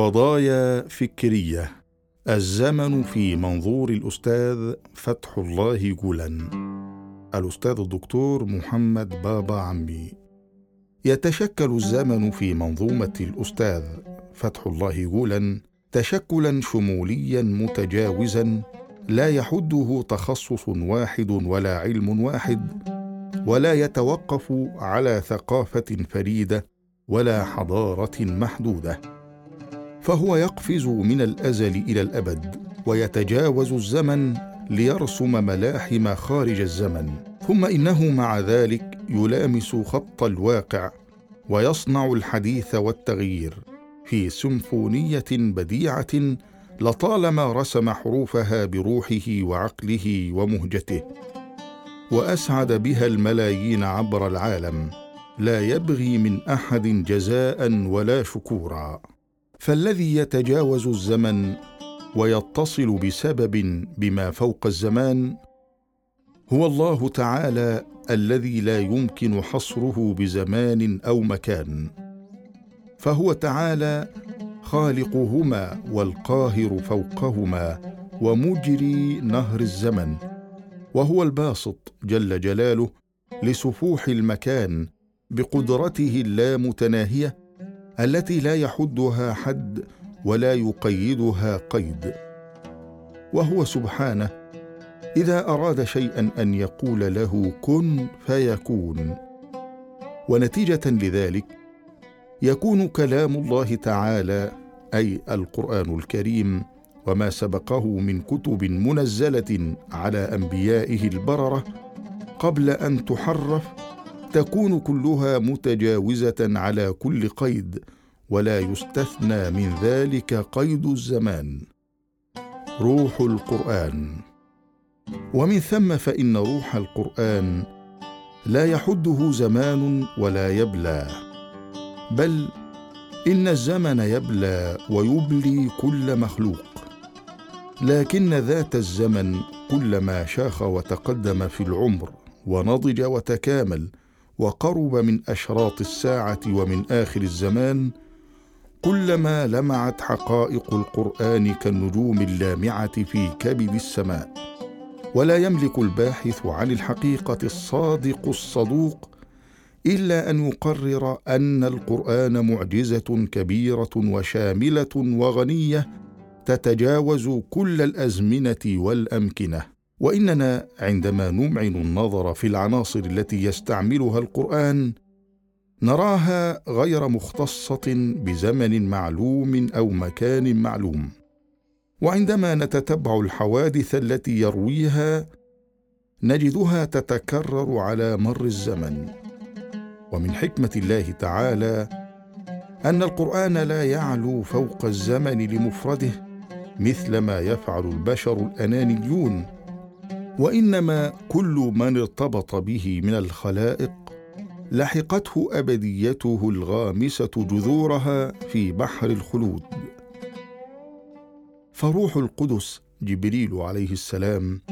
قضايا فكرية. الزمن في منظور الأستاذ فتح الله جولان الأستاذ الدكتور محمد بابا عمي. يتشكل الزمن في منظومة الأستاذ فتح الله جولان تشكلا شموليا متجاوزا لا يحده تخصص واحد ولا علم واحد ولا يتوقف على ثقافة فريدة ولا حضارة محدودة. فهو يقفز من الأزل إلى الأبد ويتجاوز الزمن ليرسم ملاحم خارج الزمن. ثم إنه مع ذلك يلامس خط الواقع ويصنع الحديث والتغيير. في سيمفونية بديعة لطالما رسم حروفها بروحه وعقله ومهجته وأسعد بها الملايين عبر العالم لا يبغي من أحد جزاء ولا شكورا. فالذي يتجاوز الزمن ويتصل بسبب بما فوق الزمان هو الله تعالى الذي لا يمكن حصره بزمان أو مكان فهو تعالى خالقهما والقاهر فوقهما ومجري نهر الزمن وهو الباسط جل جلاله لسفوح المكان بقدرته اللامتناهية التي لا يحدها حد ولا يقيدها قيد. وهو سبحانه إذا أراد شيئا أن يقول له كن فيكون. ونتيجة لذلك يكون كلام الله تعالى أي القرآن الكريم وما سبقه من كتب منزلة على أنبيائه البررة قبل أن تحرف تكون كلها متجاوزة على كل قيد ولا يستثنى من ذلك قيد الزمان. روح القرآن. ومن ثم فإن روح القرآن لا يحده زمان ولا يبلى بل إن الزمن يبلى ويبلي كل مخلوق. لكن ذات الزمن كلما شاخ وتقدم في العمر ونضج وتكامل وقرب من أشراط الساعة ومن آخر الزمان كلما لمعت حقائق القرآن كالنجوم اللامعة في كبد السماء. ولا يملك الباحث عن الحقيقة الصادق الصدوق إلا أن يقرر أن القرآن معجزة كبيرة وشاملة وغنية تتجاوز كل الأزمنة والأمكنة. وإننا عندما نمعن النظر في العناصر التي يستعملها القرآن نراها غير مختصة بزمن معلوم أو مكان معلوم. وعندما نتتبع الحوادث التي يرويها نجدها تتكرر على مر الزمن. ومن حكمة الله تعالى أن القرآن لا يعلو فوق الزمن لمفرده مثل ما يفعل البشر الأنانيون. وإنما كل من ارتبط به من الخلائق لحقته أبديته الغامسة جذورها في بحر الخلود. فروح القدس جبريل عليه السلام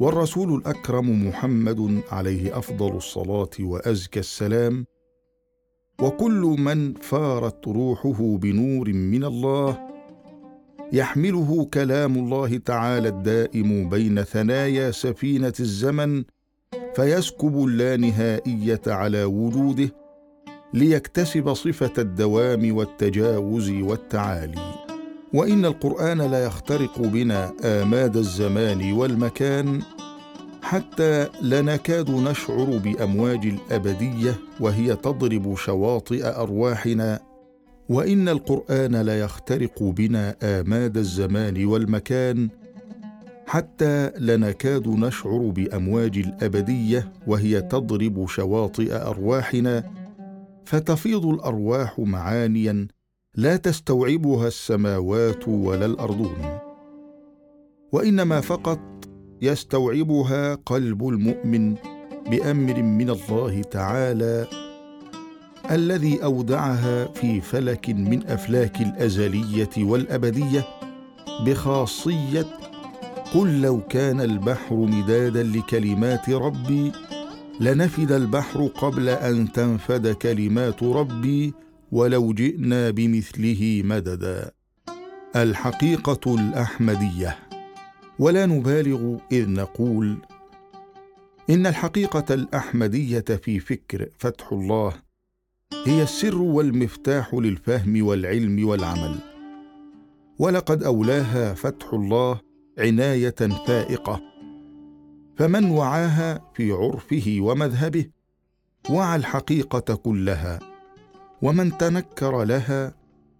والرسول الأكرم محمد عليه أفضل الصلاة وأزكى السلام وكل من فارت روحه بنور من الله يحمله كلام الله تعالى الدائم بين ثنايا سفينة الزمن فيسكب اللانهائية على وجوده ليكتسب صفة الدوام والتجاوز والتعالي. وإن القرآن لا يخترق بنا آماد الزمان والمكان حتى لا نكاد نشعر بأمواج الأبدية وهي تضرب شواطئ أرواحنا وإن القرآن لا يخترق بنا آماد الزمان والمكان حتى لا نكاد نشعر بأمواج الأبدية وهي تضرب شواطئ أرواحنا فتفيض الأرواح معانيا لا تستوعبها السماوات ولا الأرضون. وإنما فقط يستوعبها قلب المؤمن بأمر من الله تعالى الذي أودعها في فلك من أفلاك الأزلية والأبدية بخاصية قل لو كان البحر مدادا لكلمات ربي لنفد البحر قبل أن تنفد كلمات ربي ولو جئنا بمثله مددا. الحقيقة الأحمدية. ولا نبالغ إذ نقول إن الحقيقة الأحمدية في فكر فتح الله هي السر والمفتاح للفهم والعلم والعمل. ولقد أولاها فتح الله عناية فائقه فمن وعاها في عرفه ومذهبه وعى الحقيقة كلها. ومن تنكر لها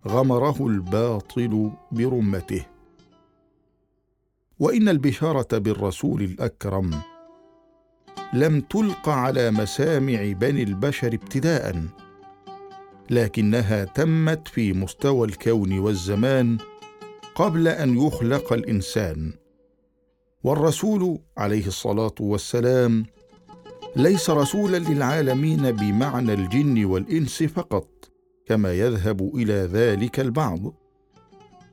غمره الباطل برمته. وإن البشارة بالرسول الأكرم لم تلق على مسامع بني البشر ابتداء. لكنها تمت في مستوى الكون والزمان قبل أن يخلق الإنسان. والرسول عليه الصلاة والسلام ليس رسولا للعالمين بمعنى الجن والإنس فقط كما يذهب إلى ذلك البعض.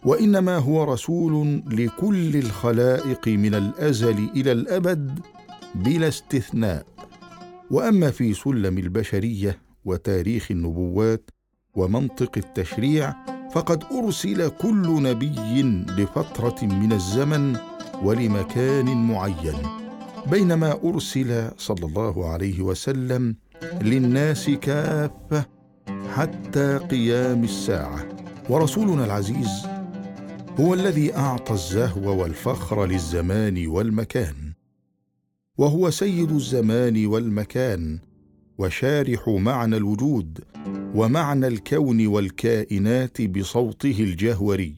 وإنما هو رسول لكل الخلائق من الأزل إلى الأبد بلا استثناء. وأما في سلم البشرية وتاريخ النبوات ومنطق التشريع فقد أرسل كل نبي لفترة من الزمن ولمكان معين بينما أرسل صلى الله عليه وسلم للناس كافة حتى قيام الساعة. ورسولنا العزيز هو الذي أعطى الزهو والفخر للزمان والمكان وهو سيد الزمان والمكان وشارح معنى الوجود ومعنى الكون والكائنات بصوته الجهوري.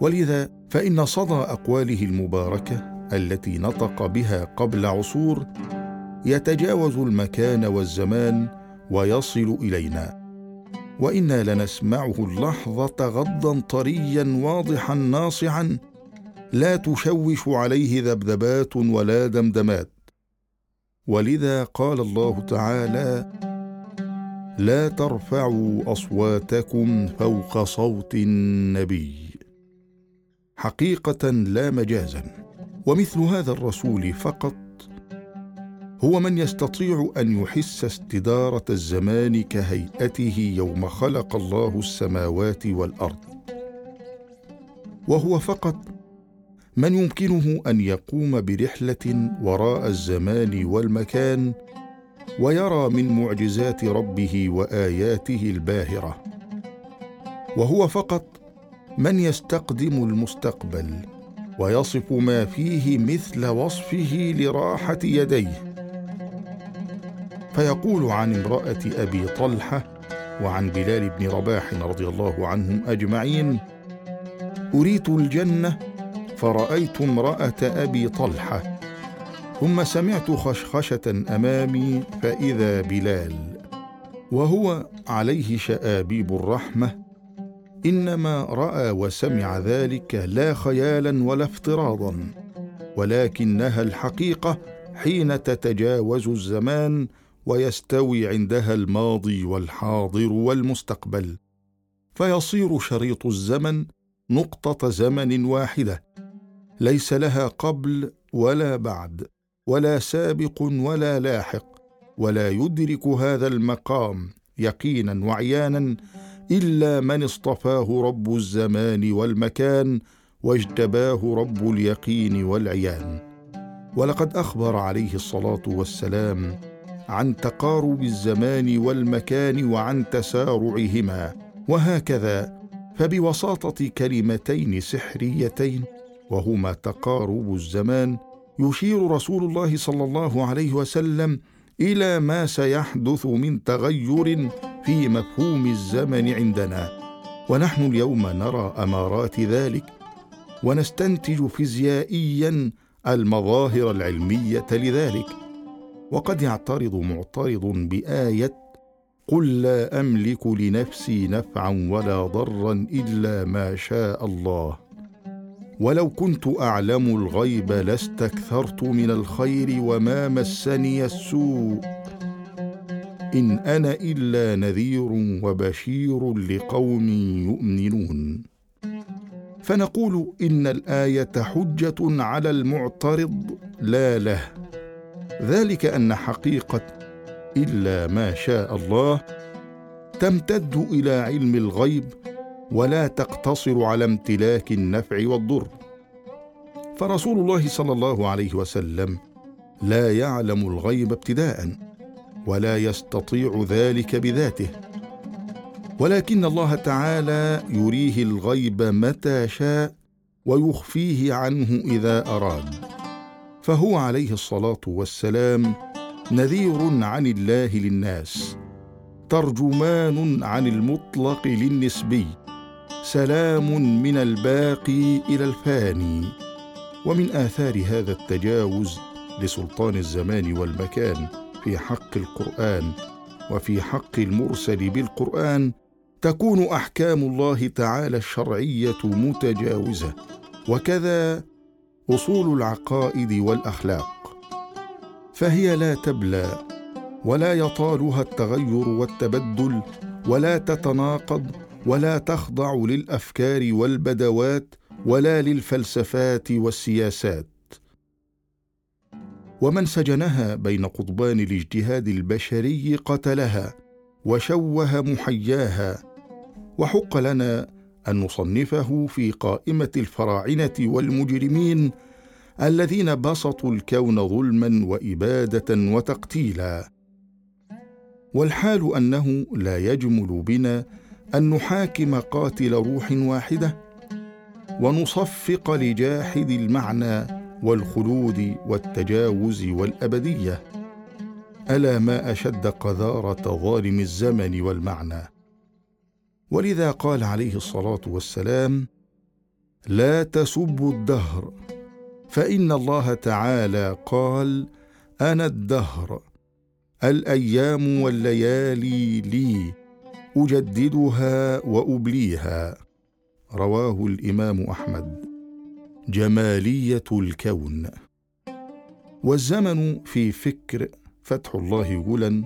ولذا فإن صدى أقواله المباركة التي نطق بها قبل عصور يتجاوز المكان والزمان ويصل إلينا. وإنا لنسمعه اللحظه غضا طريا واضحا ناصعا لا تشوش عليه ذبذبات ولا دمدمات. ولذا قال الله تعالى لا ترفعوا أصواتكم فوق صوت النبي حقيقة لا مجازا ومثل هذا الرسول فقط هو من يستطيع أن يحس استدارة الزمان كهيئته يوم خلق الله السماوات والأرض وهو فقط من يمكنه أن يقوم برحلة وراء الزمان والمكان ويرى من معجزات ربه وآياته الباهرة. وهو فقط من يستقدم المستقبل ويصف ما فيه مثل وصفه لراحة يديه. فيقول عن امرأة أبي طلحة وعن بلال بن رباح رضي الله عنهم أجمعين أريت الجنة فرأيت امرأة أبي طلحة ثم سمعت خشخشة أمامي فإذا بلال وهو عليه شآبيب الرحمة إنما رأى وسمع ذلك لا خيالا ولا افتراضا ولكنها الحقيقة حين تتجاوز الزمان ويستوي عندها الماضي والحاضر والمستقبل فيصير شريط الزمن نقطة زمن واحدة. ليس لها قبل ولا بعد ولا سابق ولا لاحق ولا يدرك هذا المقام يقينا وعيانا إلا من اصطفاه رب الزمان والمكان واجتباه رب اليقين والعيان. ولقد أخبر عليه الصلاة والسلام عن تقارب الزمان والمكان وعن تسارعهما وهكذا فبوساطة كلمتين سحريتين وهما تقارب الزمان يشير رسول الله صلى الله عليه وسلم إلى ما سيحدث من تغير في مفهوم الزمن عندنا. ونحن اليوم نرى أمارات ذلك ونستنتج فيزيائيا المظاهر العلمية لذلك. وقد يعترض معترض بآية قل لا أملك لنفسي نفعا ولا ضرا إلا ما شاء الله. ولو كنت أعلم الغيب لاستكثرت من الخير وما مسني السوء. إن أنا إلا نذير وبشير لقوم يؤمنون. فنقول إن الآية حجة على المعترض لا له. ذلك أن حقيقة إلا ما شاء الله تمتد إلى علم الغيب ولا تقتصر على امتلاك النفع والضر. فرسول الله صلى الله عليه وسلم لا يعلم الغيب ابتداء ولا يستطيع ذلك بذاته. ولكن الله تعالى يريه الغيب متى شاء ويخفيه عنه إذا أراد. فهو عليه الصلاة والسلام نذير عن الله للناس ترجمان عن المطلق للنسبي سلام من الباقي إلى الفاني. ومن آثار هذا التجاوز لسلطان الزمان والمكان في حق القرآن وفي حق المرسل بالقرآن تكون أحكام الله تعالى الشرعية متجاوزة. وكذا أصول العقائد والأخلاق. فهي لا تبلى ولا يطالها التغير والتبدل ولا تتناقض ولا تخضع للأفكار والبدوات ولا للفلسفات والسياسات. ومن سجنها بين قضبان الاجتهاد البشري قتلها وشوه محياها. وحق لنا أن نصنفه في قائمة الفراعنة والمجرمين الذين بسطوا الكون ظلما وإبادة وتقتيلا. والحال أنه لا يجمل بنا أن نحاكم قاتل روح واحدة ونصفق لجاحد المعنى والخلود والتجاوز والأبدية. ألا ما أشد قذارة ظالم الزمن والمعنى. ولذا قال عليه الصلاة والسلام لا تسبوا الدهر. فإن الله تعالى قال أنا الدهر الأيام والليالي لي. أجددها وأبليها. رواه الإمام أحمد. جمالية الكون. والزمن في فكر فتح الله جلا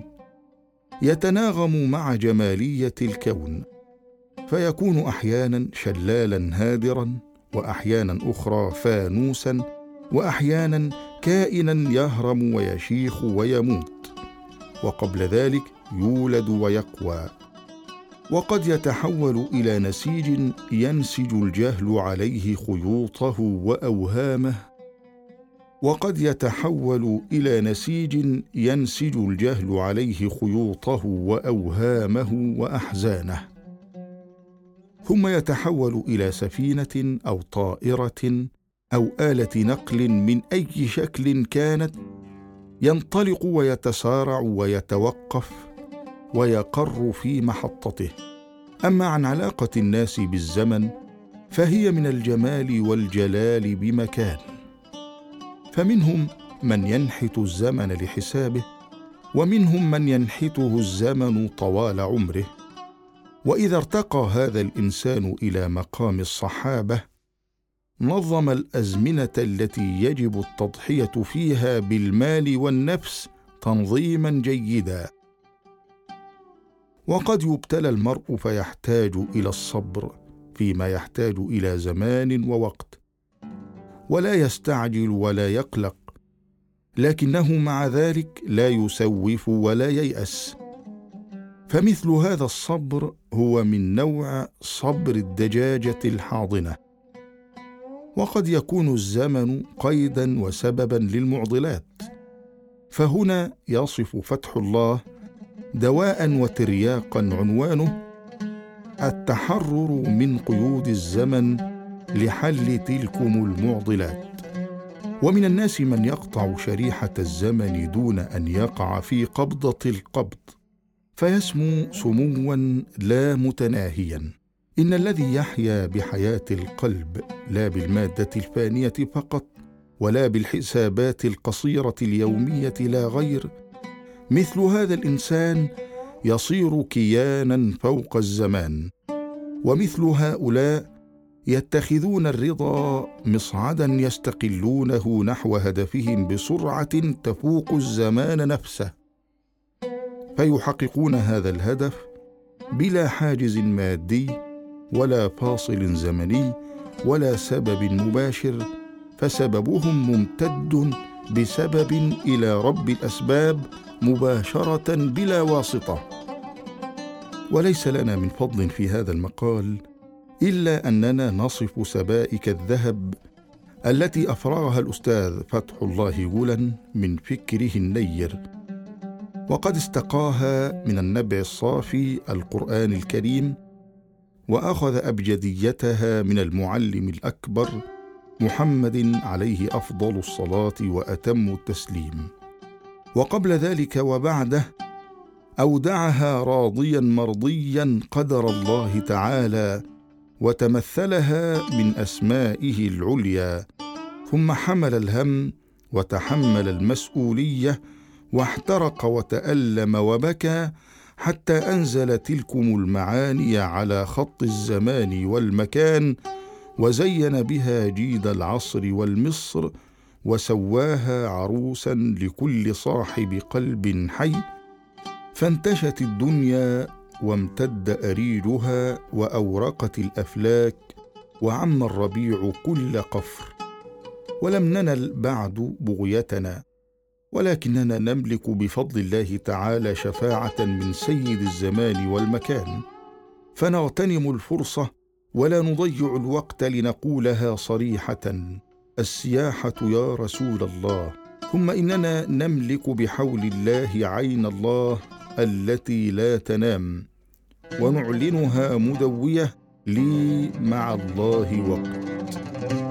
يتناغم مع جمالية الكون. فيكون أحيانا شلالا هادرا واحيانا أخرى فانوسا واحيانا كائنا يهرم ويشيخ ويموت. وقبل ذلك يولد ويقوى. وقد يتحول إلى نسيج ينسج الجهل عليه خيوطه وأوهامه. وقد يتحول إلى نسيج ينسج الجهل عليه خيوطه وأوهامه وأحزانه. ثم يتحول إلى سفينة أو طائرة أو آلة نقل من أي شكل كانت ينطلق ويتسارع ويتوقف. ويقر في محطته. أما عن علاقة الناس بالزمن فهي من الجمال والجلال بمكان. فمنهم من ينحت الزمن لحسابه ومنهم من ينحته الزمن طوال عمره. وإذا ارتقى هذا الإنسان إلى مقام الصحابة نظم الأزمنة التي يجب التضحية فيها بالمال والنفس تنظيما جيدا. وقد يبتلى المرء فيحتاج إلى الصبر فيما يحتاج إلى زمان ووقت. ولا يستعجل ولا يقلق لكنه مع ذلك لا يسوف ولا ييأس. فمثل هذا الصبر هو من نوع صبر الدجاجة الحاضنة. وقد يكون الزمن قيدا وسببا للمعضلات. فهنا يصف فتح الله دواء وترياقا عنوانه التحرر من قيود الزمن لحل تلكم المعضلات. ومن الناس من يقطع شريحة الزمن دون أن يقع في قبضة القبض فيسمو سموا لا متناهيا. إن الذي يحيا بحياة القلب لا بالمادة الفانية فقط ولا بالحسابات القصيرة اليومية لا غير مثل هذا الإنسان يصير كيانا فوق الزمان. ومثل هؤلاء يتخذون الرضا مصعدا يستقلونه نحو هدفهم بسرعة تفوق الزمان نفسه. فيحققون هذا الهدف بلا حاجز مادي ولا فاصل زمني ولا سبب مباشر فسببهم ممتد بسبب إلى رب الأسباب مباشرة بلا واسطة. وليس لنا من فضل في هذا المقال إلا أننا نصف سبائك الذهب التي أفرغها الأستاذ فتح الله غلا من فكره النير. وقد استقاها من النبع الصافي القرآن الكريم وأخذ أبجديتها من المعلم الأكبر محمد عليه أفضل الصلاة وأتم التسليم. وقبل ذلك وبعده أودعها راضيا مرضيا قدر الله تعالى وتمثلها من أسمائه العليا. ثم حمل الهم وتحمل المسؤولية واحترق وتألم وبكى حتى أنزل تلكم المعاني على خط الزمان والمكان وزين بها جيد العصر والمصر وسواها عروسا لكل صاحب قلب حي فانتشت الدنيا وامتد أريجها وأورقت الأفلاك وعم الربيع كل قفر. ولم ننل بعد بغيتنا ولكننا نملك بفضل الله تعالى شفاعة من سيد الزمان والمكان. فنغتنم الفرصة ولا نضيع الوقت لنقولها صريحة. السياحة يا رسول الله ثم إننا نملك بحول الله عين الله التي لا تنام ونعلنها مدوية لي مع الله وقت.